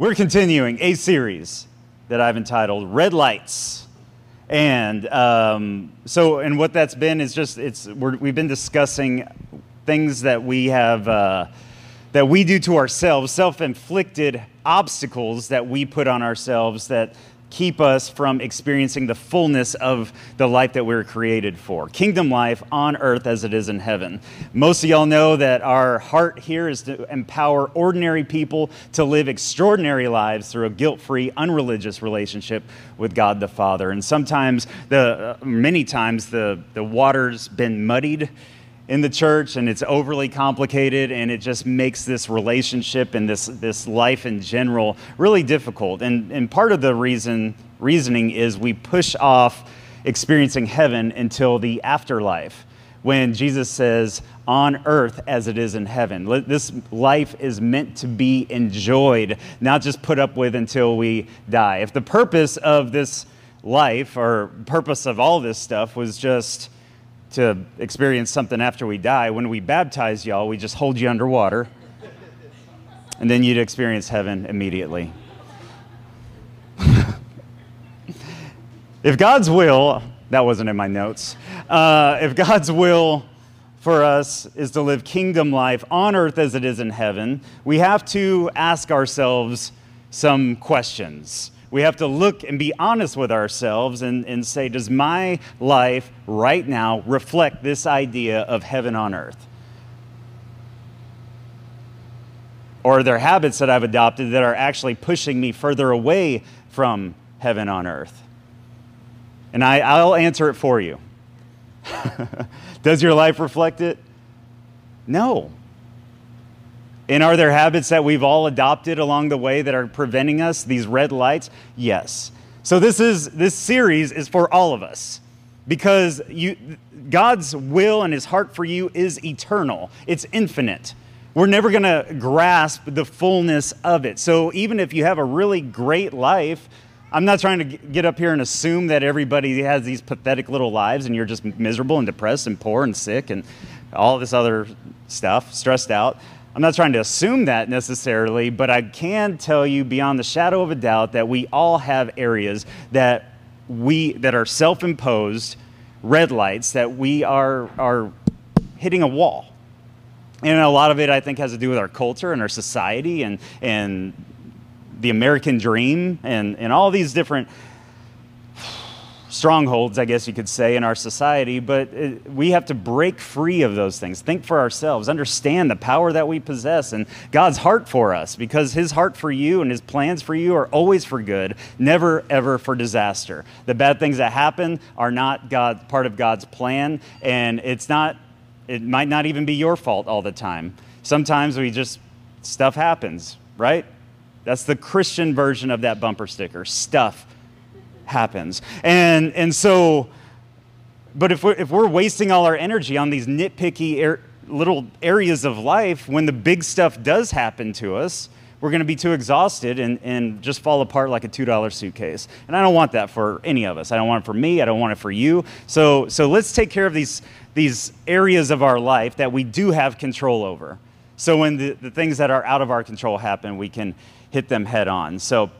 We're continuing a series that I've entitled Red Lights. And um, so, and what that's been is just, it's, we have been discussing things that we have, uh, that we do to ourselves, self inflicted obstacles that we put on ourselves that keep us from experiencing the fullness of the life that we were created for. Kingdom life on earth as it is in heaven. Most of y'all know that our heart here is to empower ordinary people to live extraordinary lives through a guilt free, unreligious relationship with God the Father. And sometimes, the, uh, many times, the, the water's been muddied in the church and it's overly complicated and it just makes this relationship and this, this life in general really difficult. And, and part of the reason, reasoning is we push off experiencing heaven until the afterlife when Jesus says, on earth as it is in heaven. This life is meant to be enjoyed, not just put up with until we die. If the purpose of this life or purpose of all this stuff was just to experience something after we die. When we baptize y'all, we just hold you underwater, and then you'd experience heaven immediately. if God's will, that wasn't in my notes, uh, if God's will for us is to live kingdom life on earth as it is in heaven, we have to ask ourselves some questions we have to look and be honest with ourselves and, and say, does my life right now reflect this idea of heaven on earth? Or are there habits that I've adopted that are actually pushing me further away from heaven on earth? And I, I'll answer it for you. Does your life reflect it? No. And are there habits that we've all adopted along the way that are preventing us, these red lights? Yes. So this is this series is for all of us because you God's will and his heart for you is eternal. It's infinite. We're never going to grasp the fullness of it. So even if you have a really great life, I'm not trying to get up here and assume that everybody has these pathetic little lives and you're just miserable and depressed and poor and sick and all this other stuff, stressed out. I'm not trying to assume that necessarily, but I can tell you beyond the shadow of a doubt that we all have areas that we that are self-imposed red lights that we are are hitting a wall. And a lot of it I think has to do with our culture and our society and and the American dream and, and all these different strongholds, I guess you could say, in our society, but it, we have to break free of those things. Think for ourselves, understand the power that we possess and God's heart for us, because His heart for you and His plans for you are always for good, never ever for disaster. The bad things that happen are not God, part of God's plan, and it's not, it might not even be your fault all the time. Sometimes we just, stuff happens, right? That's the Christian version of that bumper sticker. Stuff happens. And, and so, but if we're, if we're wasting all our energy on these nitpicky er, little areas of life, when the big stuff does happen to us, we're going to be too exhausted and, and just fall apart like a $2 suitcase. And I don't want that for any of us. I don't want it for me. I don't want it for you. So, so let's take care of these, these areas of our life that we do have control over. So when the, the things that are out of our control happen, we can hit them head on. So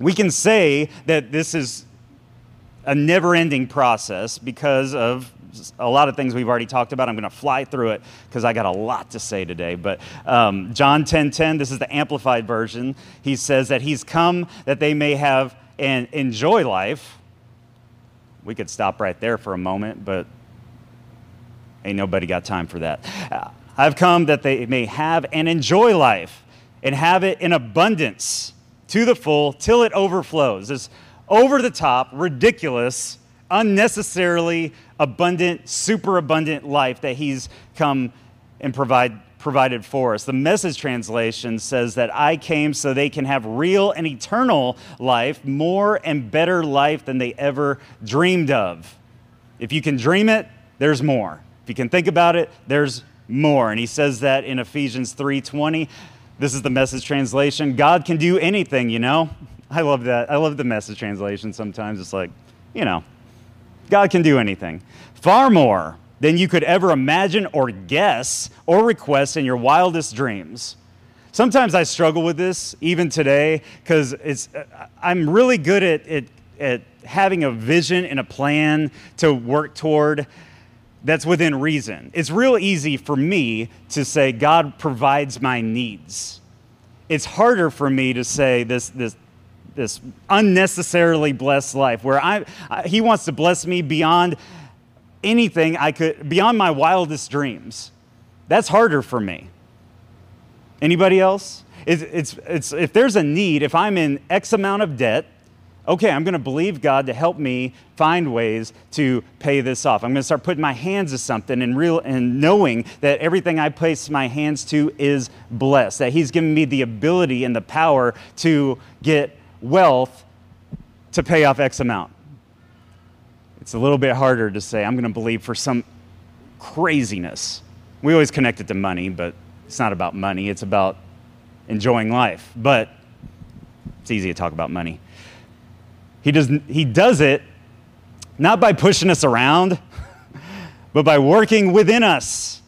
we can say that this is a never ending process because of a lot of things we've already talked about. I'm going to fly through it because I got a lot to say today. But um, John 10 10, this is the amplified version. He says that he's come that they may have and enjoy life. We could stop right there for a moment, but ain't nobody got time for that. I've come that they may have and enjoy life and have it in abundance to the full till it overflows. This over the top, ridiculous, unnecessarily abundant, super abundant life that he's come and provide, provided for us. The message translation says that I came so they can have real and eternal life, more and better life than they ever dreamed of. If you can dream it, there's more. If you can think about it, there's more. And he says that in Ephesians 3:20. This is the message translation. God can do anything, you know. I love that. I love the message translation sometimes. It's like, you know, God can do anything. Far more than you could ever imagine or guess or request in your wildest dreams. Sometimes I struggle with this, even today, because it's uh, I'm really good at, at, at having a vision and a plan to work toward that's within reason. It's real easy for me to say God provides my needs. It's harder for me to say this, this, this unnecessarily blessed life where I, I, He wants to bless me beyond anything I could, beyond my wildest dreams. That's harder for me. Anybody else? It's, it's, it's, if there's a need, if I'm in X amount of debt, okay, I'm going to believe God to help me find ways to pay this off. I'm going to start putting my hands to something and real and knowing that everything I place my hands to is blessed. That He's given me the ability and the power to get wealth to pay off X amount. It's a little bit harder to say I'm going to believe for some craziness. We always connect it to money, but it's not about money. It's about enjoying life. But it's easy to talk about money. He does, he does it not by pushing us around, but by working within us,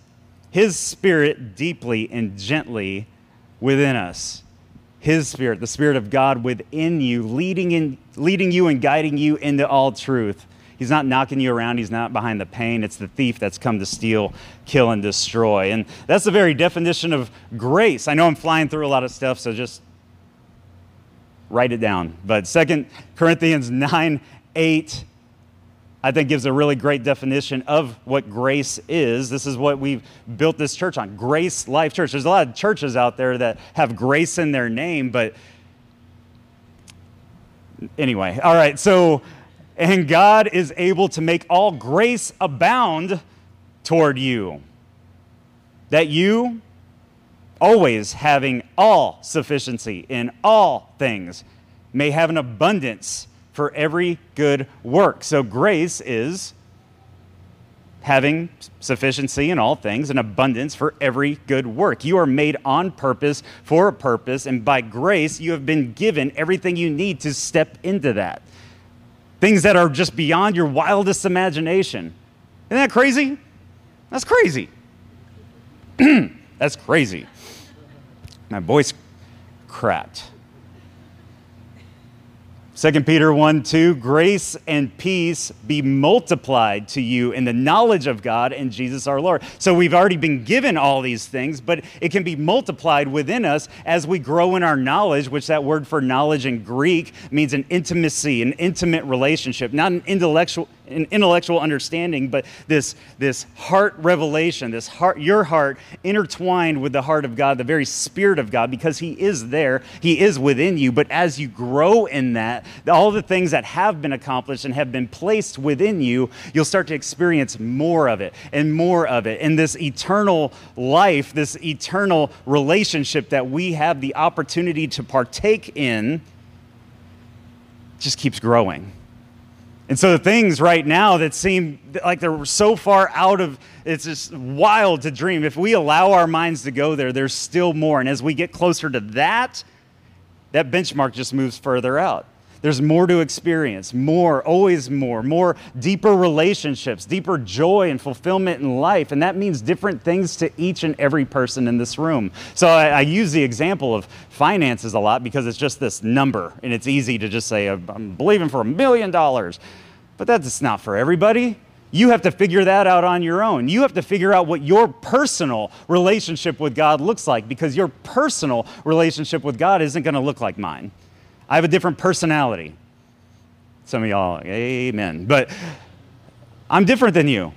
His Spirit deeply and gently within us. His Spirit, the Spirit of God within you, leading, in, leading you and guiding you into all truth. He's not knocking you around. He's not behind the pain. It's the thief that's come to steal, kill, and destroy. And that's the very definition of grace. I know I'm flying through a lot of stuff, so just write it down. But Second Corinthians 9 8, I think, gives a really great definition of what grace is. This is what we've built this church on Grace Life Church. There's a lot of churches out there that have grace in their name, but anyway, all right, so, and God is able to make all grace abound toward you, that you, always having all sufficiency in all things, may have an abundance for every good work. So grace is having sufficiency in all things, an abundance for every good work. You are made on purpose for a purpose, and by grace, you have been given everything you need to step into that. Things that are just beyond your wildest imagination. Isn't that crazy? That's crazy. That's crazy. My voice cracked. 2 Peter 1 2, grace and peace be multiplied to you in the knowledge of God and Jesus our Lord. So we've already been given all these things, but it can be multiplied within us as we grow in our knowledge, which that word for knowledge in Greek means an intimacy, an intimate relationship, not an intellectual an intellectual understanding, but this, this heart revelation, this heart, your heart intertwined with the heart of God, the very Spirit of God, because He is there, He is within you. But as you grow in that, all the things that have been accomplished and have been placed within you, you'll start to experience more of it and more of it. And this eternal life, this eternal relationship that we have the opportunity to partake in, just keeps growing and so the things right now that seem like they're so far out of it's just wild to dream. If we allow our minds to go there, there's still more. And as we get closer to that, that benchmark just moves further out. There's more to experience, more, always more, more deeper relationships, deeper joy and fulfillment in life. And that means different things to each and every person in this room. So I, I use the example of finances a lot because it's just this number and it's easy to just say, I'm believing for a million dollars. But that's not for everybody. You have to figure that out on your own. You have to figure out what your personal relationship with God looks like because your personal relationship with God isn't going to look like mine. I have a different personality. Some of y'all, amen. But I'm different than you.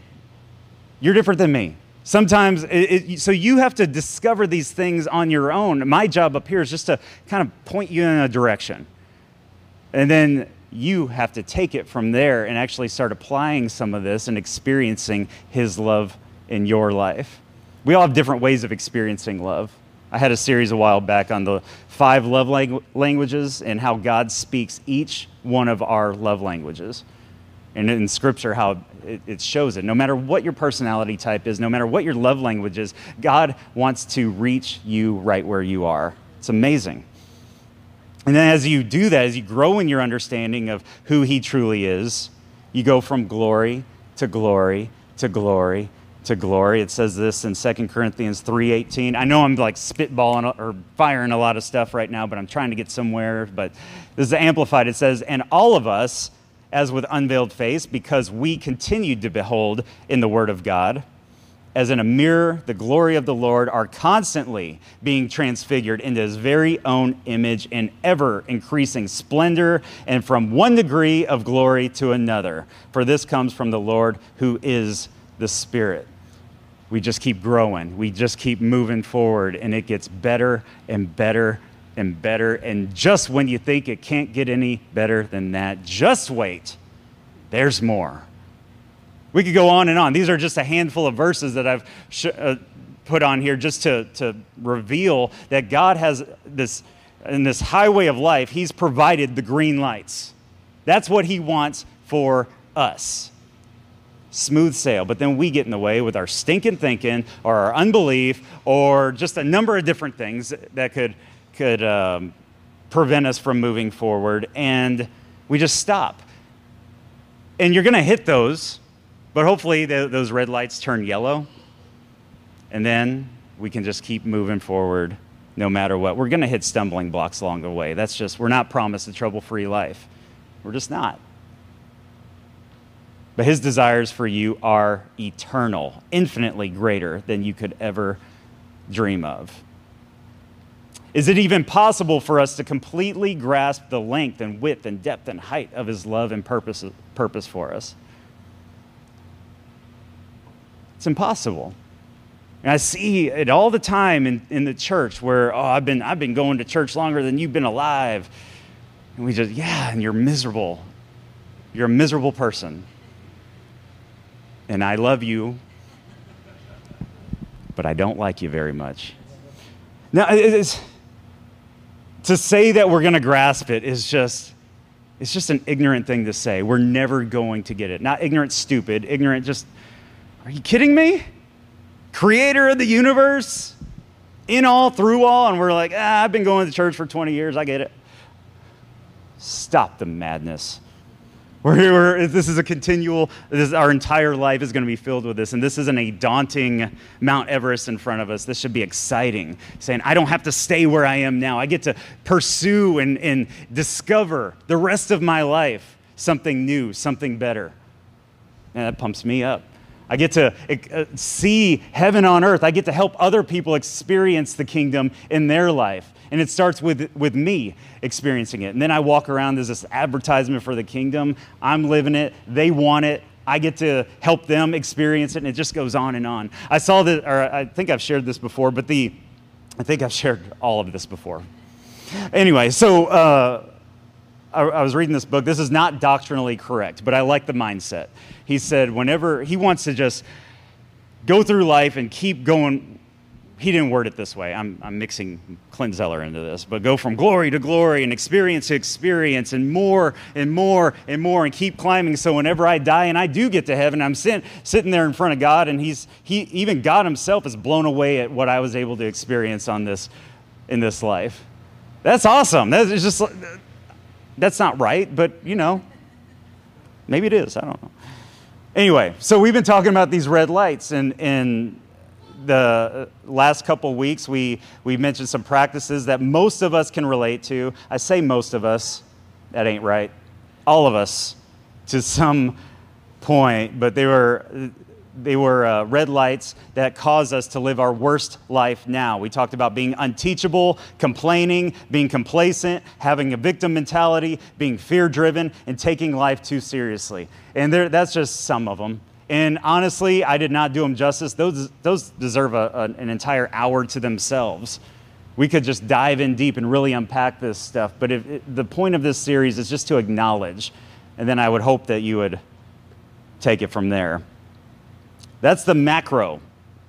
You're different than me. Sometimes, it, it, so you have to discover these things on your own. My job up here is just to kind of point you in a direction. And then you have to take it from there and actually start applying some of this and experiencing His love in your life. We all have different ways of experiencing love. I had a series a while back on the five love langu- languages and how God speaks each one of our love languages. And in Scripture, how it, it shows it. No matter what your personality type is, no matter what your love language is, God wants to reach you right where you are. It's amazing. And then as you do that, as you grow in your understanding of who He truly is, you go from glory to glory to glory to glory. It says this in 2 Corinthians 3:18. I know I'm like spitballing or firing a lot of stuff right now, but I'm trying to get somewhere, but this is amplified. It says, "And all of us as with unveiled face because we continued to behold in the word of God as in a mirror the glory of the Lord are constantly being transfigured into his very own image in ever increasing splendor and from one degree of glory to another. For this comes from the Lord who is the Spirit. We just keep growing, we just keep moving forward, and it gets better and better and better. And just when you think it can't get any better than that, just wait. There's more. We could go on and on. These are just a handful of verses that I've sh- uh, put on here just to, to reveal that God has this, in this highway of life, He's provided the green lights. That's what He wants for us. Smooth sail. But then we get in the way with our stinking thinking or our unbelief or just a number of different things that could, could um, prevent us from moving forward. And we just stop. And you're going to hit those but hopefully, the, those red lights turn yellow, and then we can just keep moving forward no matter what. We're going to hit stumbling blocks along the way. That's just, we're not promised a trouble free life. We're just not. But his desires for you are eternal, infinitely greater than you could ever dream of. Is it even possible for us to completely grasp the length and width and depth and height of his love and purpose, purpose for us? It's impossible. And I see it all the time in, in the church where, oh, I've been, I've been going to church longer than you've been alive. And we just, yeah, and you're miserable. You're a miserable person. And I love you, but I don't like you very much. Now, it's, to say that we're going to grasp it is just, it's just an ignorant thing to say. We're never going to get it. Not ignorant, stupid, ignorant, just are you kidding me? Creator of the universe, in all, through all, and we're like, ah, I've been going to church for 20 years, I get it. Stop the madness. We're, we're, this is a continual, this, our entire life is going to be filled with this. And this isn't a daunting Mount Everest in front of us. This should be exciting, saying, I don't have to stay where I am now. I get to pursue and, and discover the rest of my life something new, something better. And that pumps me up. I get to uh, see heaven on earth. I get to help other people experience the kingdom in their life. And it starts with, with me experiencing it. And then I walk around, there's this advertisement for the kingdom. I'm living it. They want it. I get to help them experience it. And it just goes on and on. I saw that, or I think I've shared this before, but the, I think I've shared all of this before. Anyway, so uh, I, was reading this book. This is not doctrinally correct, but I like the mindset. He said, whenever he wants to just go through life and keep going, he didn't word it this way. I'm, I'm mixing Clint Zeller into this, but go from glory to glory and experience to experience and more and more and more and keep climbing. So whenever I die and I do get to heaven, I'm sit, sitting there in front of God, and he's he even God Himself is blown away at what I was able to experience on this in this life. That's awesome. That's just that's not right, but you know, maybe it is. I don't know. Anyway, so we've been talking about these red lights, and in the uh, last couple weeks, we, we mentioned some practices that most of us can relate to. I say most of us, that ain't right. All of us to some point, but they were they were uh, red lights that cause us to live our worst life now. We talked about being unteachable, complaining, being complacent, having a victim mentality, being fear driven, and taking life too seriously. And there, that's just some of them. And honestly, I did not do them justice. Those, those deserve a, a, an entire hour to themselves. We could just dive in deep and really unpack this stuff. But if, the point of this series is just to acknowledge, and then I would hope that you would take it from there. That's the macro.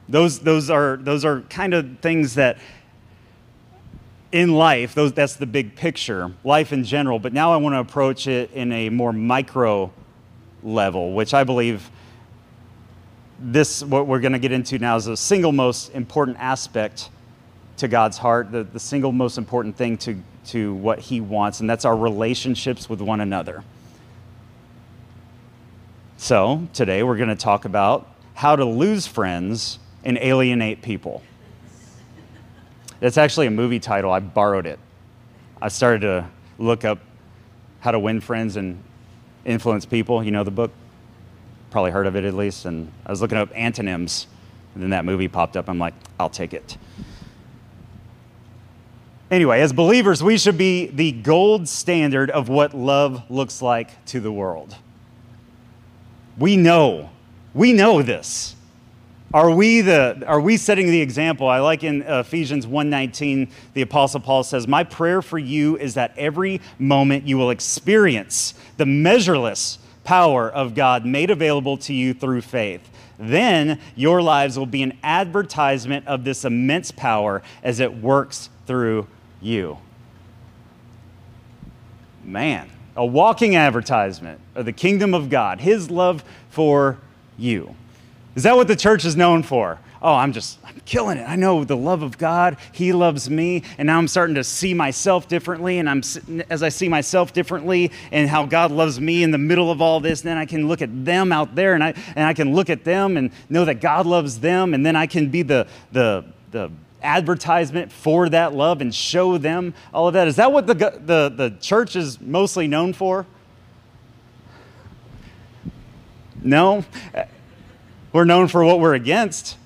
Those, those, are, those are kind of things that in life, those, that's the big picture, life in general. But now I want to approach it in a more micro level, which I believe this, what we're going to get into now, is the single most important aspect to God's heart, the, the single most important thing to, to what He wants, and that's our relationships with one another. So, today we're going to talk about How to Lose Friends and Alienate People. That's actually a movie title. I borrowed it. I started to look up how to win friends and influence people. You know the book? Probably heard of it at least. And I was looking up antonyms, and then that movie popped up. I'm like, I'll take it. Anyway, as believers, we should be the gold standard of what love looks like to the world. We know, we know this. Are we, the, are we setting the example? I like in Ephesians 1:19, the Apostle Paul says, My prayer for you is that every moment you will experience the measureless power of God made available to you through faith. Then your lives will be an advertisement of this immense power as it works through you. Man, a walking advertisement of the kingdom of God, His love for you. Is that what the church is known for? Oh, I'm just, I'm killing it. I know the love of God. He loves me. And now I'm starting to see myself differently. And I'm, as I see myself differently and how God loves me in the middle of all this, then I can look at them out there and I, and I can look at them and know that God loves them. And then I can be the, the, the advertisement for that love and show them all of that. Is that what the, the, the church is mostly known for? No. We're known for what we're against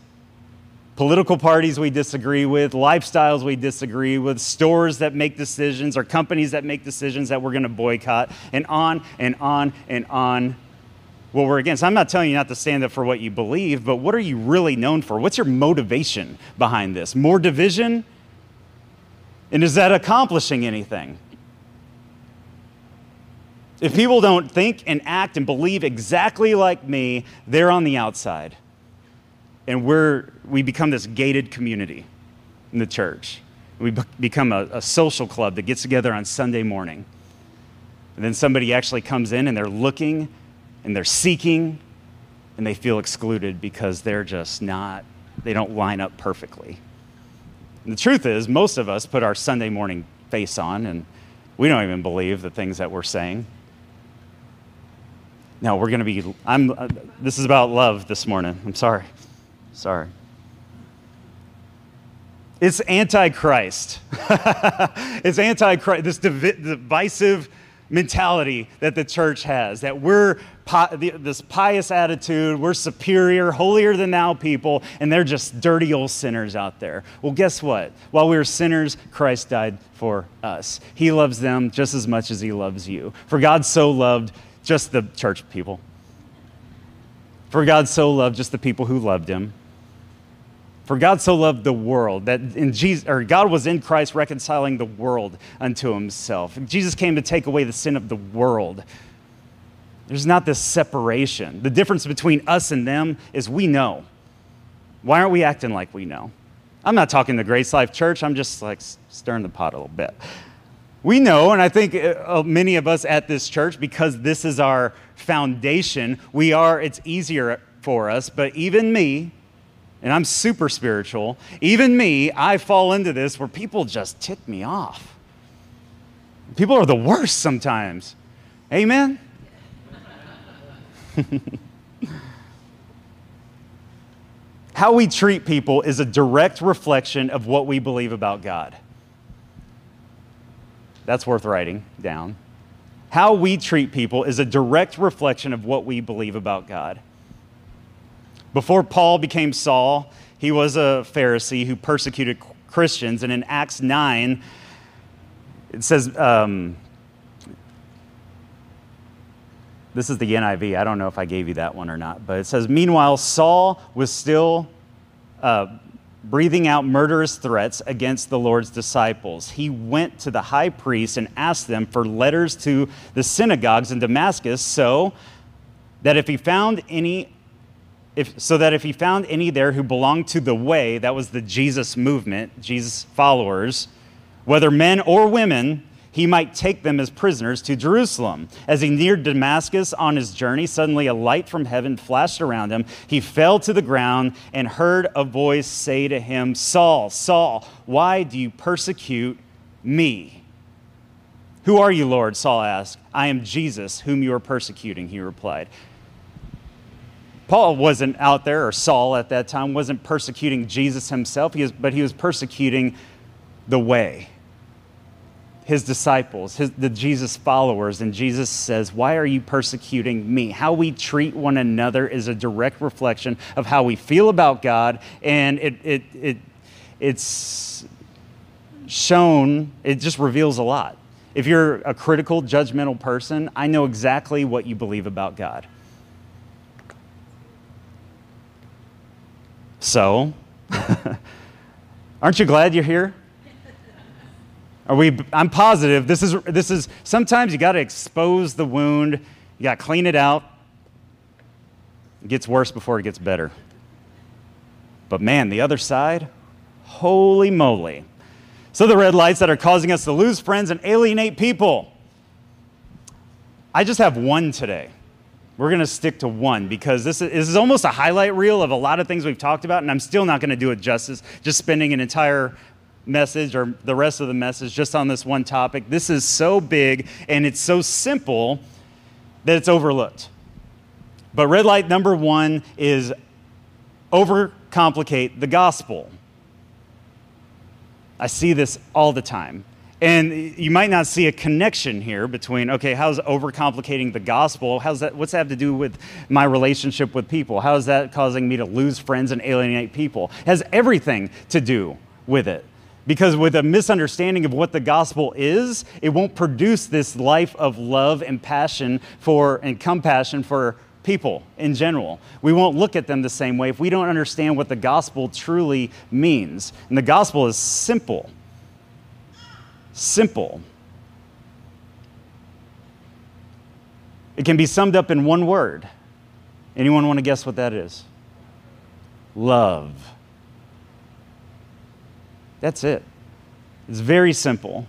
political parties we disagree with, lifestyles we disagree with, stores that make decisions, or companies that make decisions that we're going to boycott, and on and on and on what we're against. I'm not telling you not to stand up for what you believe, but what are you really known for? What's your motivation behind this? More division? And is that accomplishing anything? If people don't think and act and believe exactly like me, they're on the outside. And we're, we become this gated community in the church. We become a, a social club that gets together on Sunday morning. And then somebody actually comes in and they're looking and they're seeking and they feel excluded because they're just not, they don't line up perfectly. And the truth is, most of us put our Sunday morning face on and we don't even believe the things that we're saying. No, we're going to be, I'm, uh, this is about love this morning. I'm sorry. Sorry. It's antichrist. it's antichrist, this div- divisive mentality that the church has that we're this pious attitude, we're superior, holier than thou people, and they're just dirty old sinners out there. Well, guess what? While we were sinners, Christ died for us. He loves them just as much as he loves you. For God so loved just the church people. For God so loved just the people who loved him. For God so loved the world that in Jesus, or God was in Christ reconciling the world unto himself. Jesus came to take away the sin of the world. There's not this separation. The difference between us and them is we know. Why aren't we acting like we know? I'm not talking to Grace Life Church, I'm just like stirring the pot a little bit. We know, and I think uh, uh, many of us at this church, because this is our foundation, we are, it's easier for us, but even me, and I'm super spiritual, even me, I fall into this where people just tick me off. People are the worst sometimes. Amen? How we treat people is a direct reflection of what we believe about God. That's worth writing down. How we treat people is a direct reflection of what we believe about God. Before Paul became Saul, he was a Pharisee who persecuted Christians. And in Acts 9, it says, um, this is the NIV. I don't know if I gave you that one or not, but it says, Meanwhile, Saul was still uh, breathing out murderous threats against the Lord's disciples. He went to the high priest and asked them for letters to the synagogues in Damascus so that if he found any if, so that if he found any there who belonged to the way, that was the Jesus movement, Jesus followers, whether men or women, he might take them as prisoners to Jerusalem. As he neared Damascus on his journey, suddenly a light from heaven flashed around him. He fell to the ground and heard a voice say to him, Saul, Saul, why do you persecute me? Who are you, Lord? Saul asked. I am Jesus, whom you are persecuting, he replied. Paul wasn't out there, or Saul at that time, wasn't persecuting Jesus himself, but he was persecuting the way, his disciples, his, the Jesus followers. And Jesus says, Why are you persecuting me? How we treat one another is a direct reflection of how we feel about God, and it, it, it, it's shown, it just reveals a lot. If you're a critical, judgmental person, I know exactly what you believe about God. So, aren't you glad you're here? Are we I'm positive this is this is sometimes you got to expose the wound, you got to clean it out. It gets worse before it gets better. But man, the other side, holy moly. So the red lights that are causing us to lose friends and alienate people. I just have one today. We're going to stick to one because this is, this is almost a highlight reel of a lot of things we've talked about, and I'm still not going to do it justice, just spending an entire message or the rest of the message just on this one topic. This is so big and it's so simple that it's overlooked. But red light number one is overcomplicate the gospel. I see this all the time. And you might not see a connection here between, okay, how's overcomplicating the gospel? How's that, what's that have to do with my relationship with people? How is that causing me to lose friends and alienate people? It has everything to do with it. Because with a misunderstanding of what the gospel is, it won't produce this life of love and passion for and compassion for people in general. We won't look at them the same way if we don't understand what the gospel truly means. And the gospel is simple simple. It can be summed up in one word. Anyone want to guess what that is? Love. That's it. It's very simple.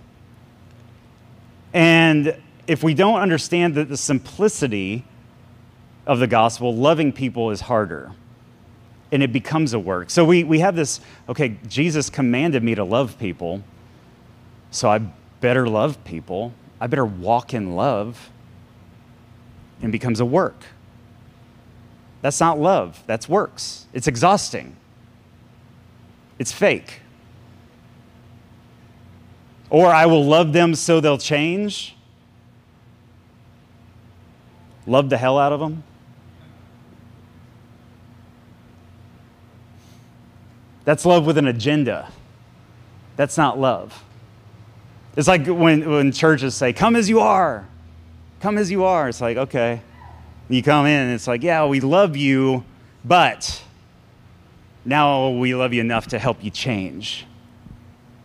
And if we don't understand that the simplicity of the gospel, loving people is harder. And it becomes a work. So we, we have this okay, Jesus commanded me to love people. So I better love people. I better walk in love. And becomes a work. That's not love, that's works. It's exhausting, it's fake. Or I will love them so they'll change. Love the hell out of them. That's love with an agenda. That's not love. It's like when, when churches say, Come as you are. Come as you are. It's like, okay. You come in it's like, Yeah, we love you, but now we love you enough to help you change.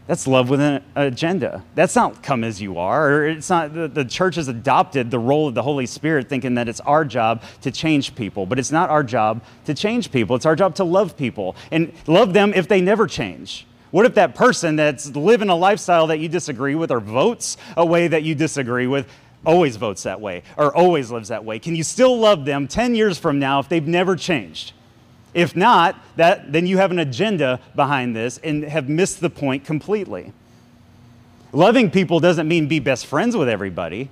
That's love with an agenda. That's not come as you are. Or it's not the, the church has adopted the role of the Holy Spirit, thinking that it's our job to change people. But it's not our job to change people. It's our job to love people and love them if they never change. What if that person that's living a lifestyle that you disagree with or votes a way that you disagree with always votes that way or always lives that way? Can you still love them 10 years from now if they've never changed? If not, that, then you have an agenda behind this and have missed the point completely. Loving people doesn't mean be best friends with everybody.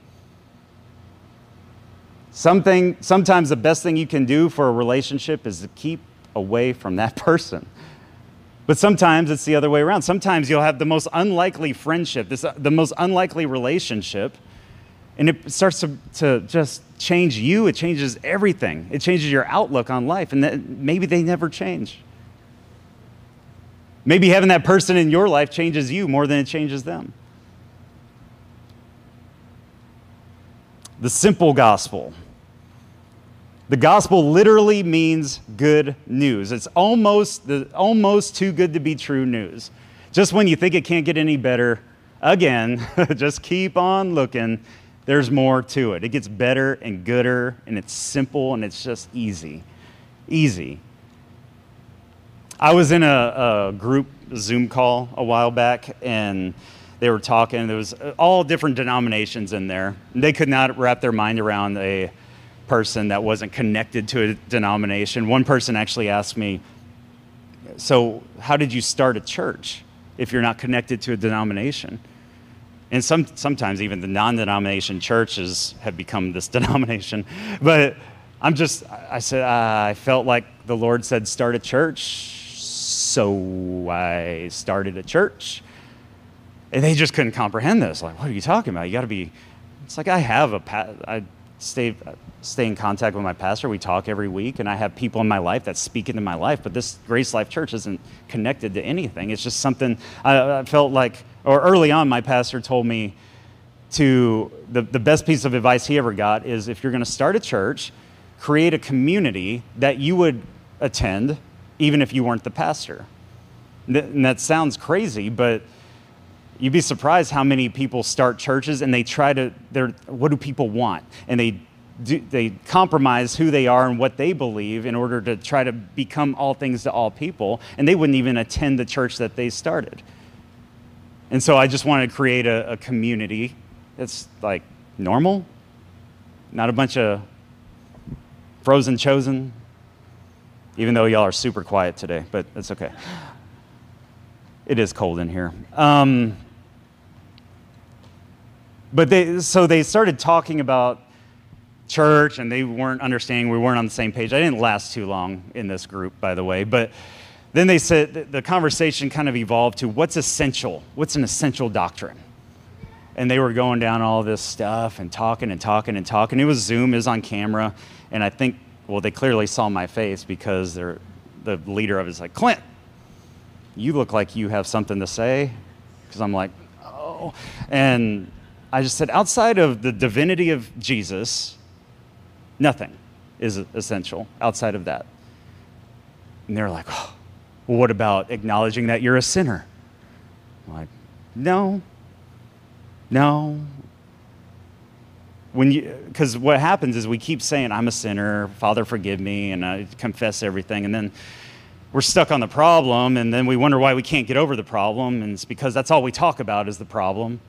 Something, sometimes the best thing you can do for a relationship is to keep away from that person. But sometimes it's the other way around. Sometimes you'll have the most unlikely friendship, this, uh, the most unlikely relationship, and it starts to, to just change you. It changes everything. It changes your outlook on life, and maybe they never change. Maybe having that person in your life changes you more than it changes them. The simple gospel the gospel literally means good news. It's almost, the, almost too good to be true news. Just when you think it can't get any better, again, just keep on looking. There's more to it. It gets better and gooder, and it's simple and it's just easy. Easy. I was in a, a group Zoom call a while back, and they were talking. There was uh, all different denominations in there. They could not wrap their mind around a person that wasn't connected to a denomination. One person actually asked me, So, how did you start a church if you're not connected to a denomination? And some, sometimes even the non denomination churches have become this denomination. But I'm just, I said, uh, I felt like the Lord said, start a church. So I started a church. And they just couldn't comprehend this. Like, what are you talking about? You got to be, it's like I have a, pa- I stay, stay in contact with my pastor. We talk every week, and I have people in my life that speak into my life. But this Grace Life Church isn't connected to anything. It's just something I, I felt like, or early on, my pastor told me to, the, the best piece of advice he ever got is if you're going to start a church, create a community that you would attend even if you weren't the pastor. And that sounds crazy, but you'd be surprised how many people start churches and they try to they're what do people want? And they do, they compromise who they are and what they believe in order to try to become all things to all people and they wouldn't even attend the church that they started. And so i just wanted to create a, a community that's like normal not a bunch of frozen chosen even though y'all are super quiet today but it's okay. It is cold in here. Um, but they, so they started talking about church and they weren't understanding, we weren't on the same page. I didn't last too long in this group, by the way. But then they said the conversation kind of evolved to what's essential? What's an essential doctrine? And they were going down all this stuff and talking and talking and talking. It was Zoom, is on camera. And I think, well, they clearly saw my face because the leader of it is like, Clint, you look like you have something to say. Because I'm like, oh. And I just said, outside of the divinity of Jesus, nothing is essential outside of that. And they're like, oh, well, what about acknowledging that you're a sinner? I'm like, no, no. When you, because what happens is we keep saying, I'm a sinner, Father, forgive me, and I confess everything, and then we're stuck on the problem, and then we wonder why we can't get over the problem, and it's because that's all we talk about is the problem.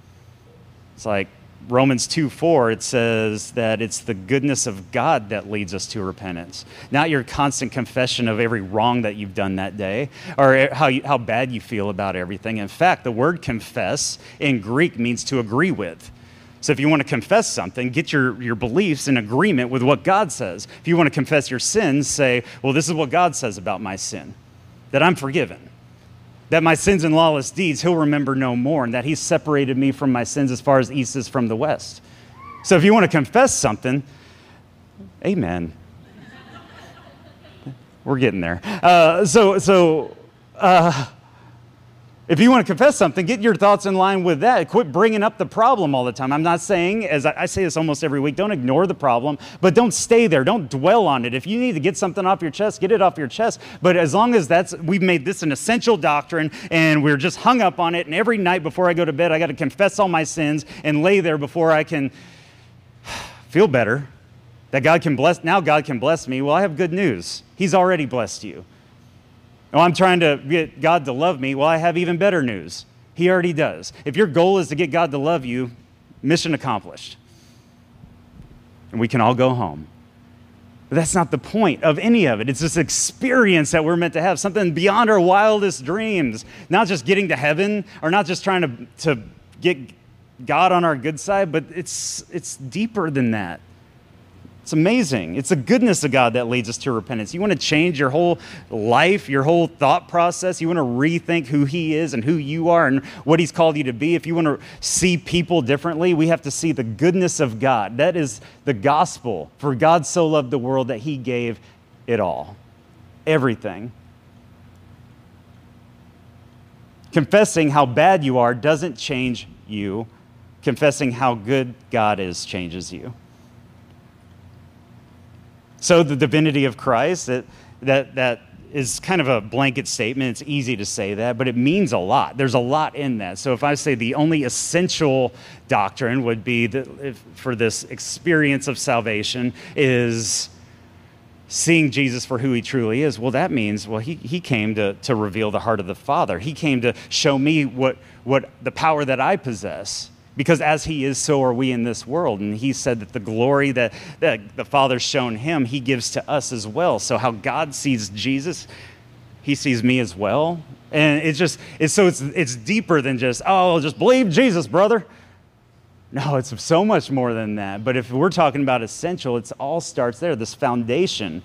It's like Romans 2 4, it says that it's the goodness of God that leads us to repentance, not your constant confession of every wrong that you've done that day or how, you, how bad you feel about everything. In fact, the word confess in Greek means to agree with. So if you want to confess something, get your, your beliefs in agreement with what God says. If you want to confess your sins, say, well, this is what God says about my sin, that I'm forgiven that my sins and lawless deeds he'll remember no more, and that he separated me from my sins as far as east is from the west. So if you want to confess something, amen. We're getting there. Uh, so, so uh, if you want to confess something, get your thoughts in line with that. Quit bringing up the problem all the time. I'm not saying, as I, say this almost every week, don't ignore the problem, but don't stay there. Don't dwell on it. If you need to get something off your chest, get it off your chest. But as long as that's, we've made this an essential doctrine and we're just hung up on it, and every night before I go to bed, I got to confess all my sins and lay there before I can feel better that God can bless, now God can bless me. Well, I have good news. He's already blessed you. Oh, I'm trying to get God to love me. Well, I have even better news. He already does. If your goal is to get God to love you, mission accomplished. And we can all go home. But that's not the point of any of it. It's this experience that we're meant to have, something beyond our wildest dreams. Not just getting to heaven or not just trying to, to get God on our good side, but it's, it's deeper than that. It's amazing. It's the goodness of God that leads us to repentance. You want to change your whole life, your whole thought process. You want to rethink who He is and who you are and what He's called you to be. If you want to see people differently, we have to see the goodness of God. That is the gospel. For God so loved the world that He gave it all, everything. Confessing how bad you are doesn't change you, confessing how good God is changes you. So the divinity of Christ, that, that, that is kind of a blanket statement. It's easy to say that, but it means a lot. There's a lot in that. So if I say the only essential doctrine would be that for this experience of salvation is seeing Jesus for who he truly is, well, that means, well, he, he came to, to reveal the heart of the Father. He came to show me what, what the power that I possess because as he is, so are we in this world. And he said that the glory that, that the Father's shown him, he gives to us as well. So, how God sees Jesus, he sees me as well. And it's just, it's, so it's, it's deeper than just, oh, just believe Jesus, brother. No, it's so much more than that. But if we're talking about essential, it all starts there, this foundation.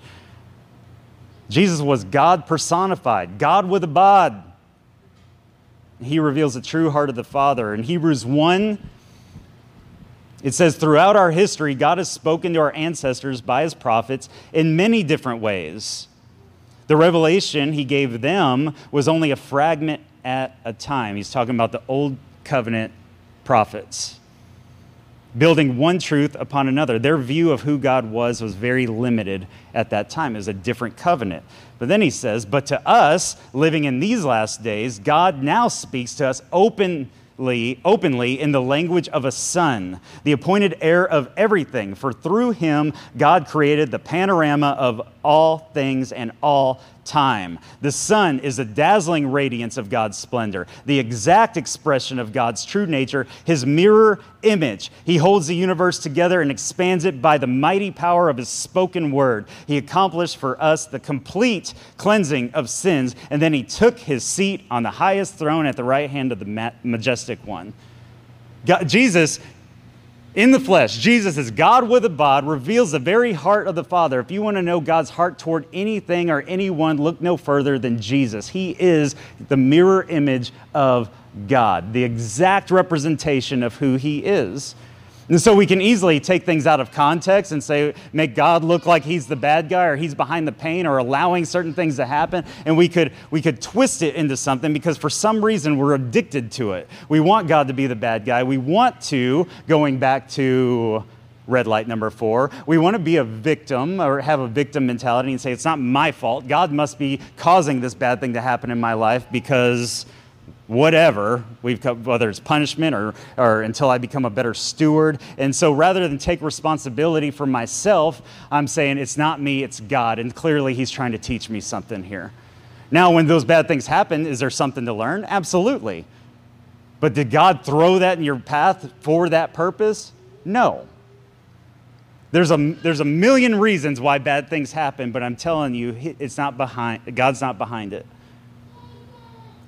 Jesus was God personified, God with a bod. He reveals the true heart of the Father. In Hebrews 1, it says, Throughout our history, God has spoken to our ancestors by his prophets in many different ways. The revelation he gave them was only a fragment at a time. He's talking about the Old Covenant prophets building one truth upon another. Their view of who God was was very limited at that time. It was a different covenant. But then he says, But to us, living in these last days, God now speaks to us open openly in the language of a son, the appointed heir of everything. For through him, God created the panorama of all things and all time. The Son is the dazzling radiance of God's splendor, the exact expression of God's true nature, his mirror image. He holds the universe together and expands it by the mighty power of his spoken word. He accomplished for us the complete cleansing of sins, and then he took his seat on the highest throne at the right hand of the majestic one. God, Jesus in the flesh, Jesus is God with a bod, reveals the very heart of the Father. If you want to know God's heart toward anything or anyone, look no further than Jesus. He is the mirror image of God, the exact representation of who He is. And so we can easily take things out of context and say, make God look like he's the bad guy or he's behind the pain or allowing certain things to happen. And we could, we could twist it into something because for some reason we're addicted to it. We want God to be the bad guy. We want to, going back to red light number four, we want to be a victim or have a victim mentality and say, it's not my fault. God must be causing this bad thing to happen in my life because whatever we've come, whether it's punishment or, or until i become a better steward. And so rather than take responsibility for myself i'm saying it's not me it's god. And clearly he's trying to teach me something here. Now when those bad things happen is there something to learn? Absolutely. But did god throw that in your path for that purpose? No. There's a, there's a million reasons why bad things happen but i'm telling you it's not behind god's not behind it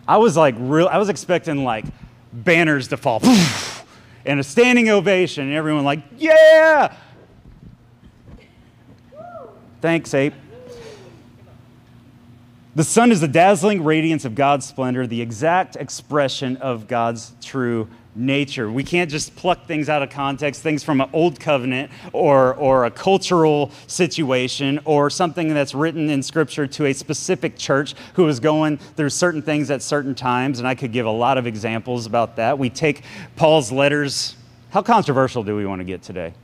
I was like real I was expecting like banners to fall and a standing ovation and everyone like, "Yeah!" Thanks, Ape. The Son is the dazzling radiance of God's splendor, the exact expression of God's true nature. We can't just pluck things out of context, things from an old covenant or, or a cultural situation or something that's written in scripture to a specific church who is going through certain things at certain times. And I could give a lot of examples about that. We take Paul's letters. How controversial do we want to get today?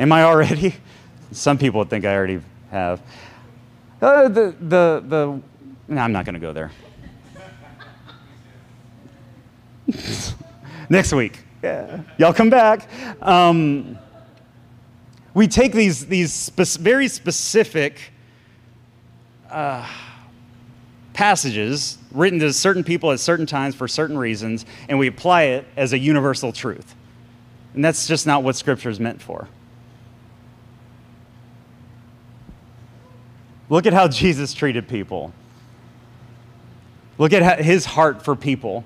Am I already? Some people think I already have. Uh, the, the, the, no, I'm not going to go there. Next week. Yeah. Y'all come back. Um, we take these, these spe- very specific uh, passages written to certain people at certain times for certain reasons, and we apply it as a universal truth. And that's just not what Scripture is meant for. Look at how Jesus treated people. Look at his heart for people.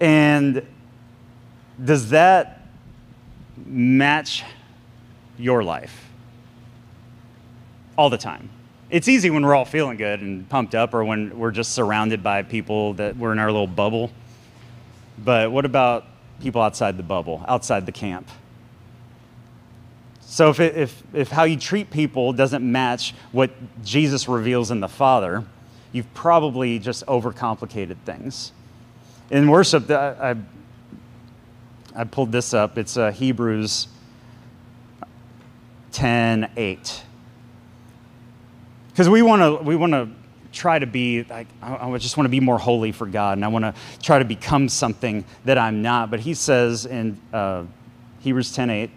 And does that match your life? All the time. It's easy when we're all feeling good and pumped up or when we're just surrounded by people that we're in our little bubble. But what about people outside the bubble, outside the camp? So if, it, if, if how you treat people doesn't match what Jesus reveals in the Father, you've probably just overcomplicated things in worship, I, I, I pulled this up. It's uh, Hebrews 10 8. Because we want to we wanna try to be, like, I, I just want to be more holy for God, and I want to try to become something that I'm not. But he says in uh, Hebrews 10 8,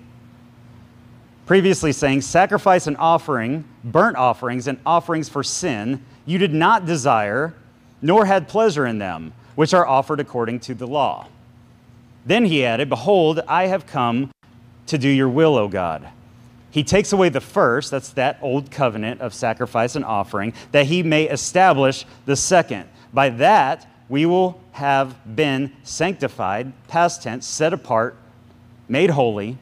previously saying, Sacrifice and offering, burnt offerings, and offerings for sin, you did not desire, nor had pleasure in them which are offered according to the law. Then he added, Behold, I have come to do your will, O God. He takes away the first, that's that old covenant of sacrifice and offering, that he may establish the second. By that, we will have been sanctified, past tense, set apart, made holy,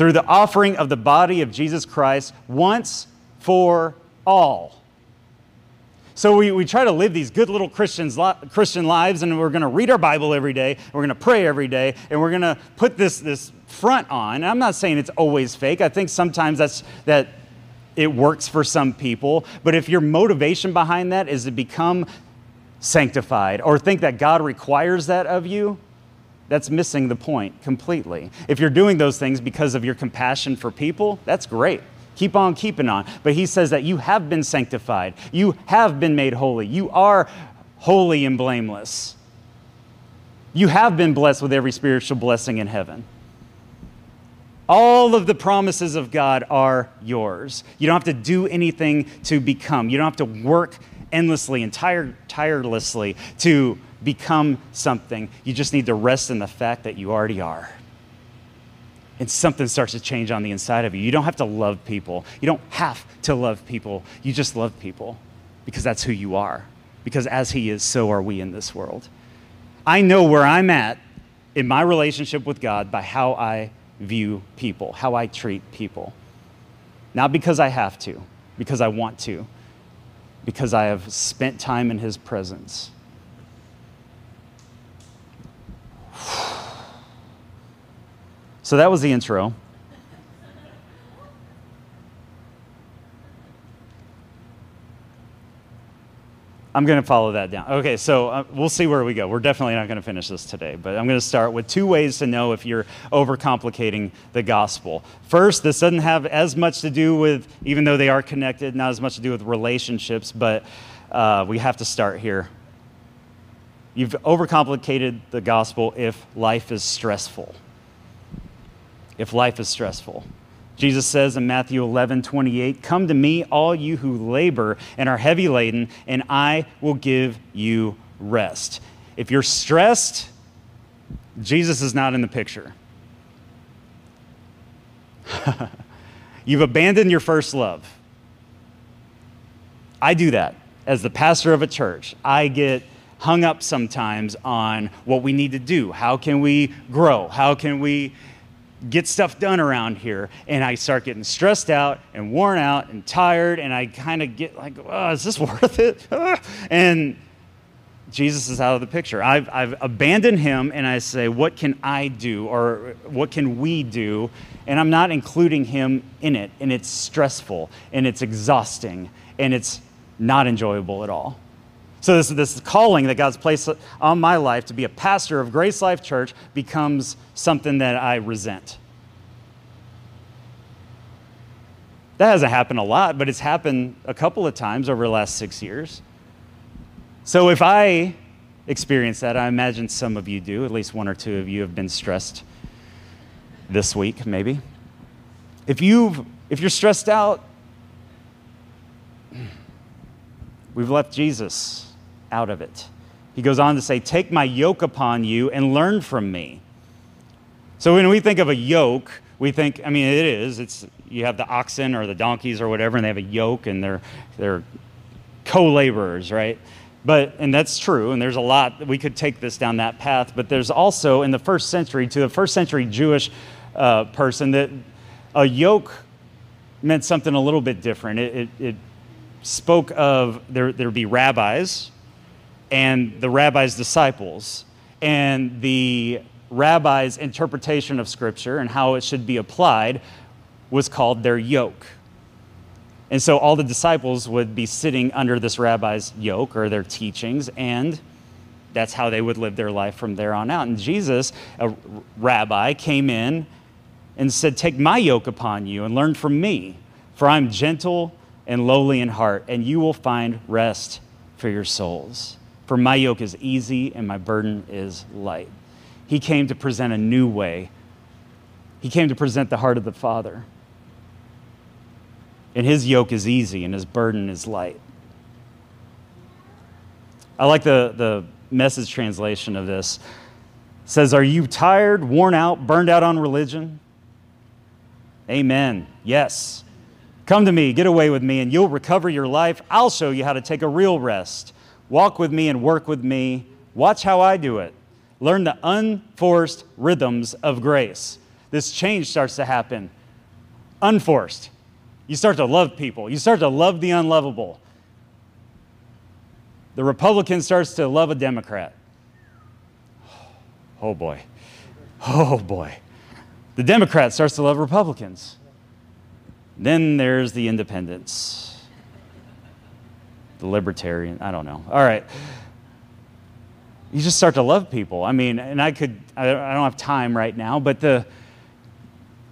through the offering of the body of Jesus Christ once for all. So we, we try to live these good little Christians, Christian lives, and we're going to read our Bible every day, we're going to pray every day, and we're going to put this, this front on. And I'm not saying it's always fake. I think sometimes that's, that it works for some people. But if your motivation behind that is to become sanctified or think that God requires that of you, that's missing the point completely. If you're doing those things because of your compassion for people, that's great. Keep on keeping on. But he says that you have been sanctified, you have been made holy, you are holy and blameless. You have been blessed with every spiritual blessing in heaven. All of the promises of God are yours. You don't have to do anything to become. You don't have to work endlessly and tire- tirelessly to become something. You just need to rest in the fact that you already are and something starts to change on the inside of you. You don't have to love people. You don't have to love people. You just love people because that's who you are. Because as He is, so are we in this world. I know where I'm at in my relationship with God by how I view people, how I treat people. Not because I have to, because I want to, because I have spent time in His presence. So that was the intro. I'm going to follow that down. Okay, so uh, we'll see where we go. We're definitely not going to finish this today, but I'm going to start with two ways to know if you're overcomplicating the gospel. First, this doesn't have as much to do with, even though they are connected, not as much to do with relationships, but uh, we have to start here. You've overcomplicated the gospel if life is stressful if life is stressful. Jesus says in Matthew 11, 28, Come to me, all you who labor and are heavy laden, and I will give you rest. If you're stressed, Jesus is not in the picture. You've abandoned your first love. I do that as the pastor of a church. I get hung up sometimes on what we need to do. How can we grow? How can we get stuff done around here and I start getting stressed out and worn out and tired and I kind of get like, oh, is this worth it? and Jesus is out of the picture. I've, I've abandoned him and I say, what can I do or what can we do? And I'm not including him in it. And it's stressful and it's exhausting and it's not enjoyable at all. So, this, this calling that God's placed on my life to be a pastor of Grace Life Church becomes something that I resent. That hasn't happened a lot, but it's happened a couple of times over the last six years. So, if I experience that, I imagine some of you do, at least one or two of you have been stressed this week, maybe. If, you've, if you're stressed out, we've left Jesus out of it. He goes on to say, Take my yoke upon you and learn from me. So when we think of a yoke, we think, I mean, it is. It's you have the oxen or the donkeys or whatever, and they have a yoke, and they're they're co-laborers, right? But and that's true, and there's a lot we could take this down that path. But there's also in the first century, to the first century Jewish uh, person, that a yoke meant something a little bit different. It, it, it spoke of there there'd be rabbis and the rabbi's disciples. And the rabbi's interpretation of Scripture and how it should be applied was called their yoke. And so all the disciples would be sitting under this rabbi's yoke or their teachings, and that's how they would live their life from there on out. And Jesus, a rabbi, came in and said, Take my yoke upon you and learn from me, for I'm gentle and lowly in heart, and you will find rest for your souls. For my yoke is easy and my burden is light. He came to present a new way. He came to present the heart of the Father. And his yoke is easy and his burden is light. I like the, the message translation of this. It says, Are you tired, worn out, burned out on religion? Amen. Yes. Come to me, get away with me, and you'll recover your life. I'll show you how to take a real rest. Walk with me and work with me. Watch how I do it. Learn the unforced rhythms of grace. This change starts to happen unforced. You start to love people, you start to love the unlovable. The Republican starts to love a Democrat. Oh boy. Oh boy. The Democrat starts to love Republicans. Then there's the independents, the libertarian, I don't know. All right. You just start to love people. I mean, and I could, I don't have time right now, but the,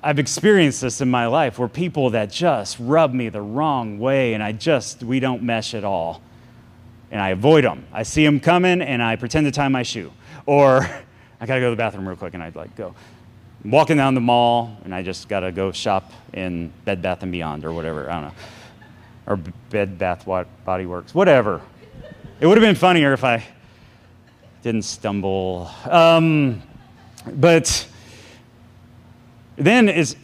I've experienced this in my life where people that just rub me the wrong way and I just, we don't mesh at all. And I avoid them. I see them coming and I pretend to tie my shoe. Or I gotta go to the bathroom real quick and I'd like go. I'm walking down the mall and I just gotta go shop in Bed Bath and Beyond or whatever. I don't know. Or Bed Bath Body Works, whatever. It would have been funnier if I didn't stumble. Um, but then is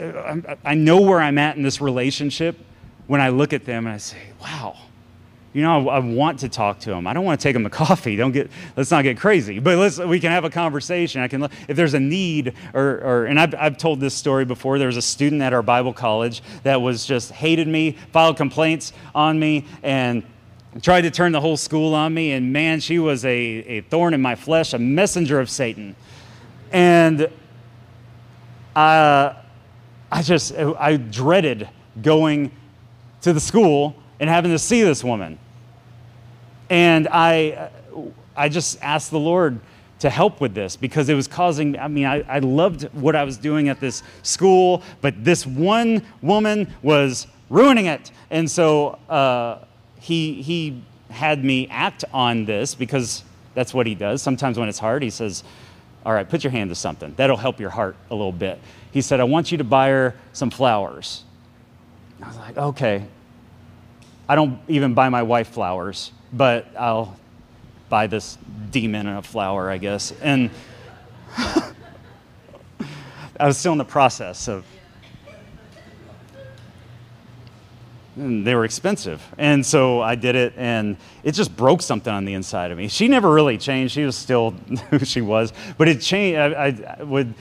I know where I'm at in this relationship when I look at them and I say, wow, you know, I, I, want to talk to them. I don't want to take them to coffee. Don't get, let's not get crazy. But let's, we can have a conversation. I can, if there's a need, or, or and I've, I've told this story before. There was a student at our Bible college that was just hated me, filed complaints on me, and tried to turn the whole school on me. And man, she was a, a thorn in my flesh, a messenger of Satan. And I, I just, I dreaded going to the school and having to see this woman. And I, I just asked the Lord to help with this because it was causing, I mean, I, I loved what I was doing at this school, but this one woman was ruining it. And so uh, he, he had me act on this because that's what he does. Sometimes when it's hard, he says, All right, put your hand to something. That'll help your heart a little bit. He said, I want you to buy her some flowers. I was like, Okay. I don't even buy my wife flowers but I'll buy this demon a flower, I guess. And I was still in the process of and they were expensive. And so I did it, and it just broke something on the inside of me. She never really changed. She was still who she was, but it changed. I, I, would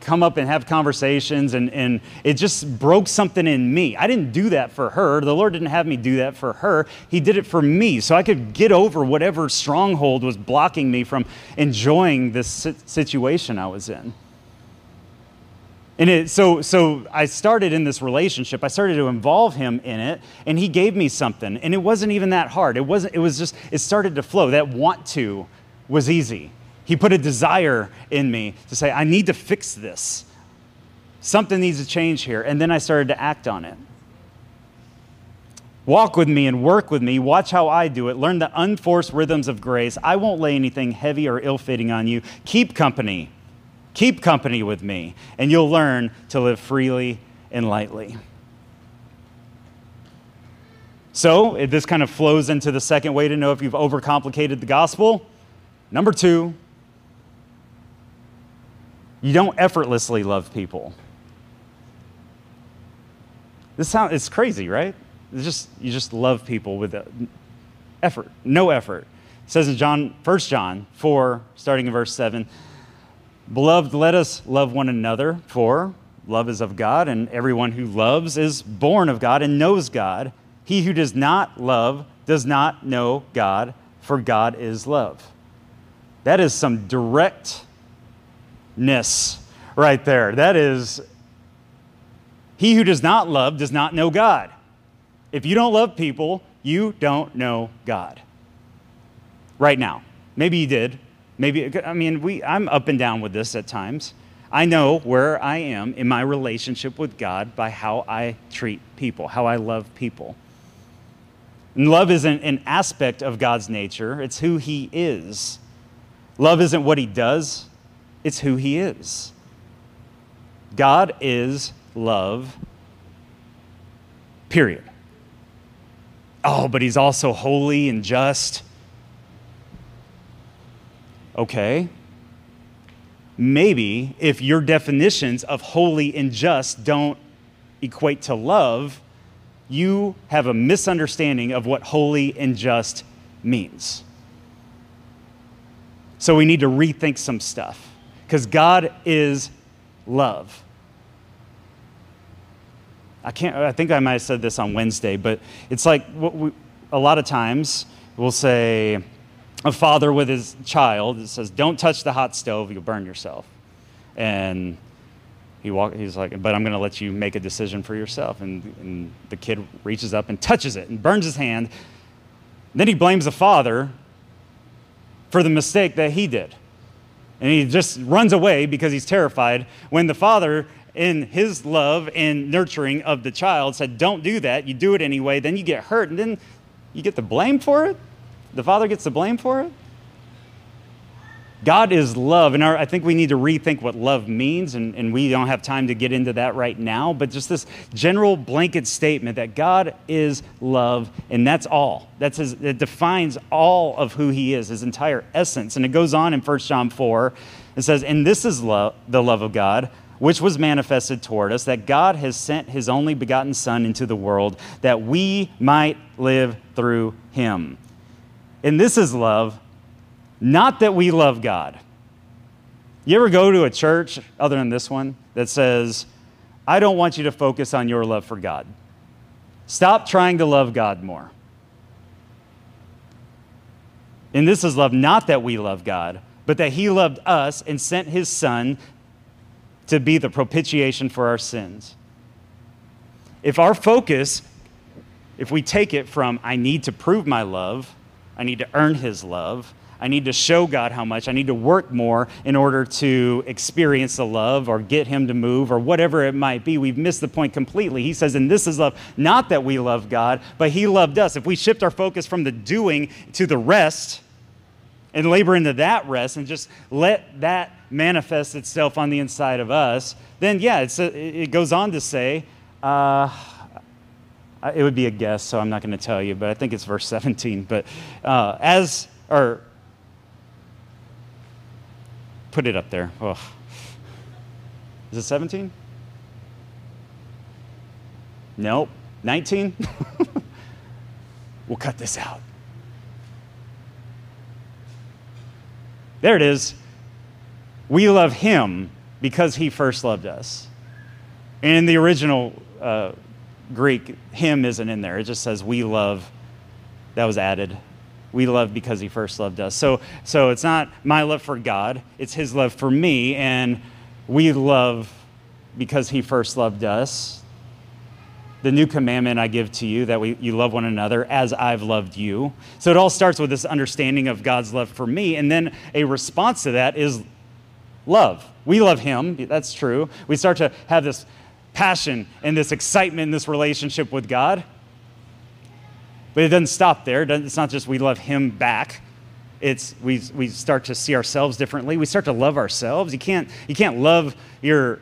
come up and have conversations, and, and it just broke something in me. I didn't do that for her. The Lord didn't have me do that for her. He did it for me, so I could get over whatever stronghold was blocking me from enjoying this situation I was in. And it, so, so I started in this relationship. I started to involve him in it, and he gave me something. And it wasn't even that hard. It wasn't. It was just. It started to flow. That want to was easy. He put a desire in me to say, I need to fix this. Something needs to change here. And then I started to act on it. Walk with me and work with me. Watch how I do it. Learn the unforced rhythms of grace. I won't lay anything heavy or ill fitting on you. Keep company Keep company with me, and you'll learn to live freely and lightly. So, this kind of flows into the second way to know if you've overcomplicated the gospel. Number two, you don't effortlessly love people. This sounds it's crazy, right? It's just you just love people with effort, no effort. It says in John, 1 John 4, starting in verse 7, Beloved, let us love one another, for love is of God, and everyone who loves is born of God and knows God. He who does not love does not know God, for God is love. That is some directness right there. That is, he who does not love does not know God. If you don't love people, you don't know God. Right now. Maybe you did, Maybe, I mean, we, I'm up and down with this at times. I know where I am in my relationship with God by how I treat people, how I love people. And love isn't an aspect of God's nature, it's who He is. Love isn't what He does, it's who He is. God is love, period. Oh, but He's also holy and just Okay. Maybe if your definitions of holy and just don't equate to love, you have a misunderstanding of what holy and just means. So we need to rethink some stuff because God is love. I can't, I think I might have said this on Wednesday, but it's like we, a lot of times we'll say, a father with his child, it says, Don't touch the hot stove, you'll burn yourself. And he walk, he's like, But I'm going to let you make a decision for yourself. And, and the kid reaches up and touches it and burns his hand. Then he blames the father for the mistake that he did. And he just runs away because he's terrified when the father in his love and nurturing of the child said, Don't do that. You do it anyway. Then you get hurt, and then you get the blame for it. The father gets the blame for it. God is love, and our, I think we need to rethink what love means, and, and we don't have time to get into that right now, but just this general blanket statement that God is love, and that's all. That's his, it defines all of who he is, his entire essence. And it goes on in 1 John 4, it says, And this is love, the love of God, which was manifested toward us, that God has sent his only begotten Son into the world that we might live through him. And this is love, not that we love God. You ever go to a church, other than this one, that says, I don't want you to focus on your love for God. Stop trying to love God more. And this is love, not that we love God, but that He loved us and sent His Son to be the propitiation for our sins. If our focus, if we take it from, I need to prove my love, I need to earn His love, I need to show God how much, I need to work more in order to experience the love or get Him to move or whatever it might be, we've missed the point completely. He says, and this is love, not that we love God, but He loved us. If we shift our focus from the doing to the rest, and labor into that rest and just let that manifest itself on the inside of us, then yeah, a, it goes on to say, uh, it would be a guess, so I'm not going to tell you, but I think it's verse 17. But uh, as, or put it up there. Oh. Is it 17? Nope. 19? we'll cut this out. There it is. We love him because he first loved us. And in the original uh, Greek, him isn't in there. It just says we love. That was added. We love because he first loved us. So, so it's not my love for God, it's his love for me. And we love because he first loved us the new commandment I give to you that we, you love one another as I've loved you. So it all starts with this understanding of God's love for me. And then a response to that is love. We love Him, that's true. We start to have this passion and this excitement in this relationship with God. But it doesn't stop there. It's not just we love Him back. It's we, we start to see ourselves differently. We start to love ourselves. You can't, you can't love your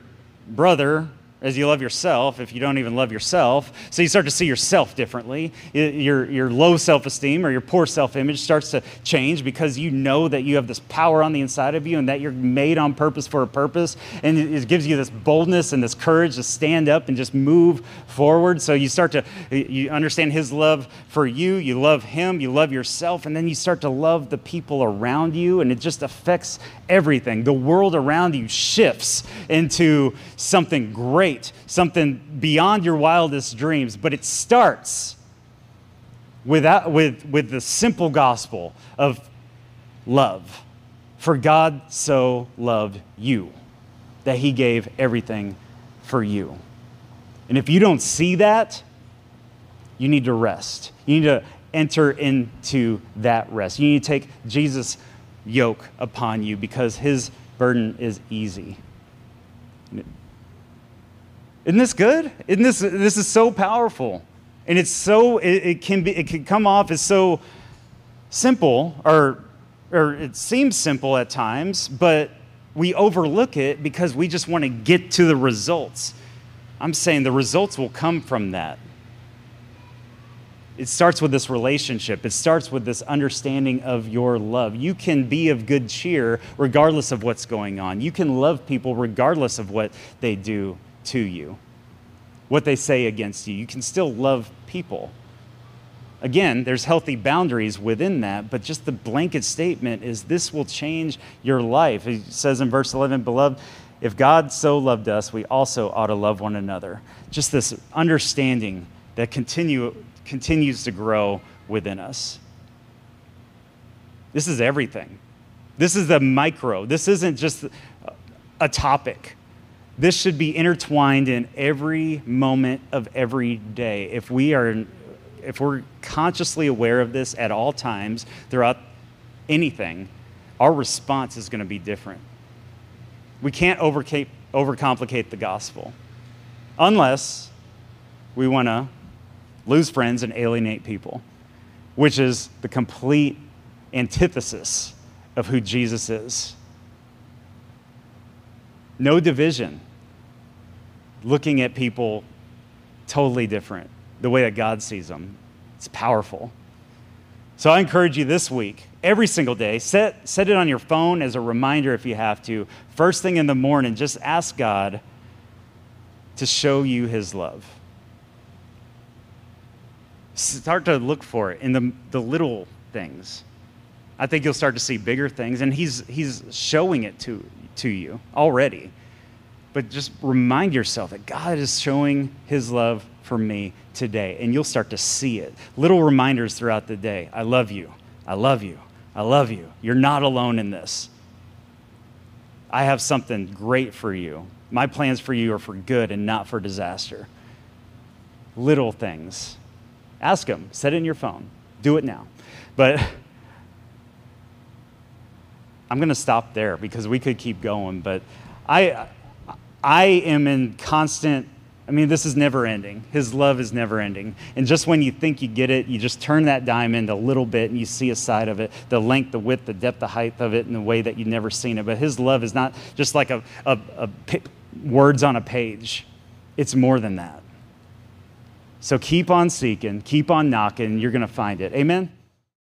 brother as you love yourself if you don't even love yourself. So you start to see yourself differently. Your, your low self esteem or your poor self image starts to change because you know that you have this power on the inside of you and that you're made on purpose for a purpose. And it gives you this boldness and this courage to stand up and just move forward. So you start to you understand His love for you, you love Him, you love yourself, and then you start to love the people around you, and it just affects everything. The world around you shifts into something great great, something beyond your wildest dreams, but it starts with, with the simple gospel of love. For God so loved you that he gave everything for you. And if you don't see that, you need to rest. You need to enter into that rest. You need to take Jesus' yoke upon you because his burden is easy. Isn't this good? Isn't this, this is so powerful. And it's so, it, it, can be, it can come off as so simple, or, or it seems simple at times, but we overlook it because we just want to get to the results. I'm saying the results will come from that. It starts with this relationship. It starts with this understanding of your love. You can be of good cheer regardless of what's going on. You can love people regardless of what they do to you, what they say against you. You can still love people. Again, there's healthy boundaries within that, but just the blanket statement is this will change your life. He says in verse 11, Beloved, if God so loved us, we also ought to love one another. Just this understanding that continue, continues to grow within us. This is everything. This is the micro. This isn't just a topic. This should be intertwined in every moment of every day. If we are if we're consciously aware of this at all times throughout anything, our response is going to be different. We can't overcomplicate the gospel unless we want to lose friends and alienate people, which is the complete antithesis of who Jesus is. No division, looking at people totally different, the way that God sees them. It's powerful. So I encourage you this week, every single day, set, set it on your phone as a reminder if you have to. First thing in the morning, just ask God to show you his love. Start to look for it in the, the little things. I think you'll start to see bigger things, and he's, he's showing it to, to you already. But just remind yourself that God is showing his love for me today, and you'll start to see it. Little reminders throughout the day I love you. I love you. I love you. You're not alone in this. I have something great for you. My plans for you are for good and not for disaster. Little things. Ask Him. Set it in your phone. Do it now. But I'm going to stop there because we could keep going. But I, I am in constant I mean, this is never ending. His love is never ending. And just when you think you get it, you just turn that diamond a little bit and you see a side of it the length, the width, the depth, the height of it in a way that you've never seen it. But His love is not just like a, words on a page, it's more than that. So keep on seeking, keep on knocking, you're going to find it. Amen?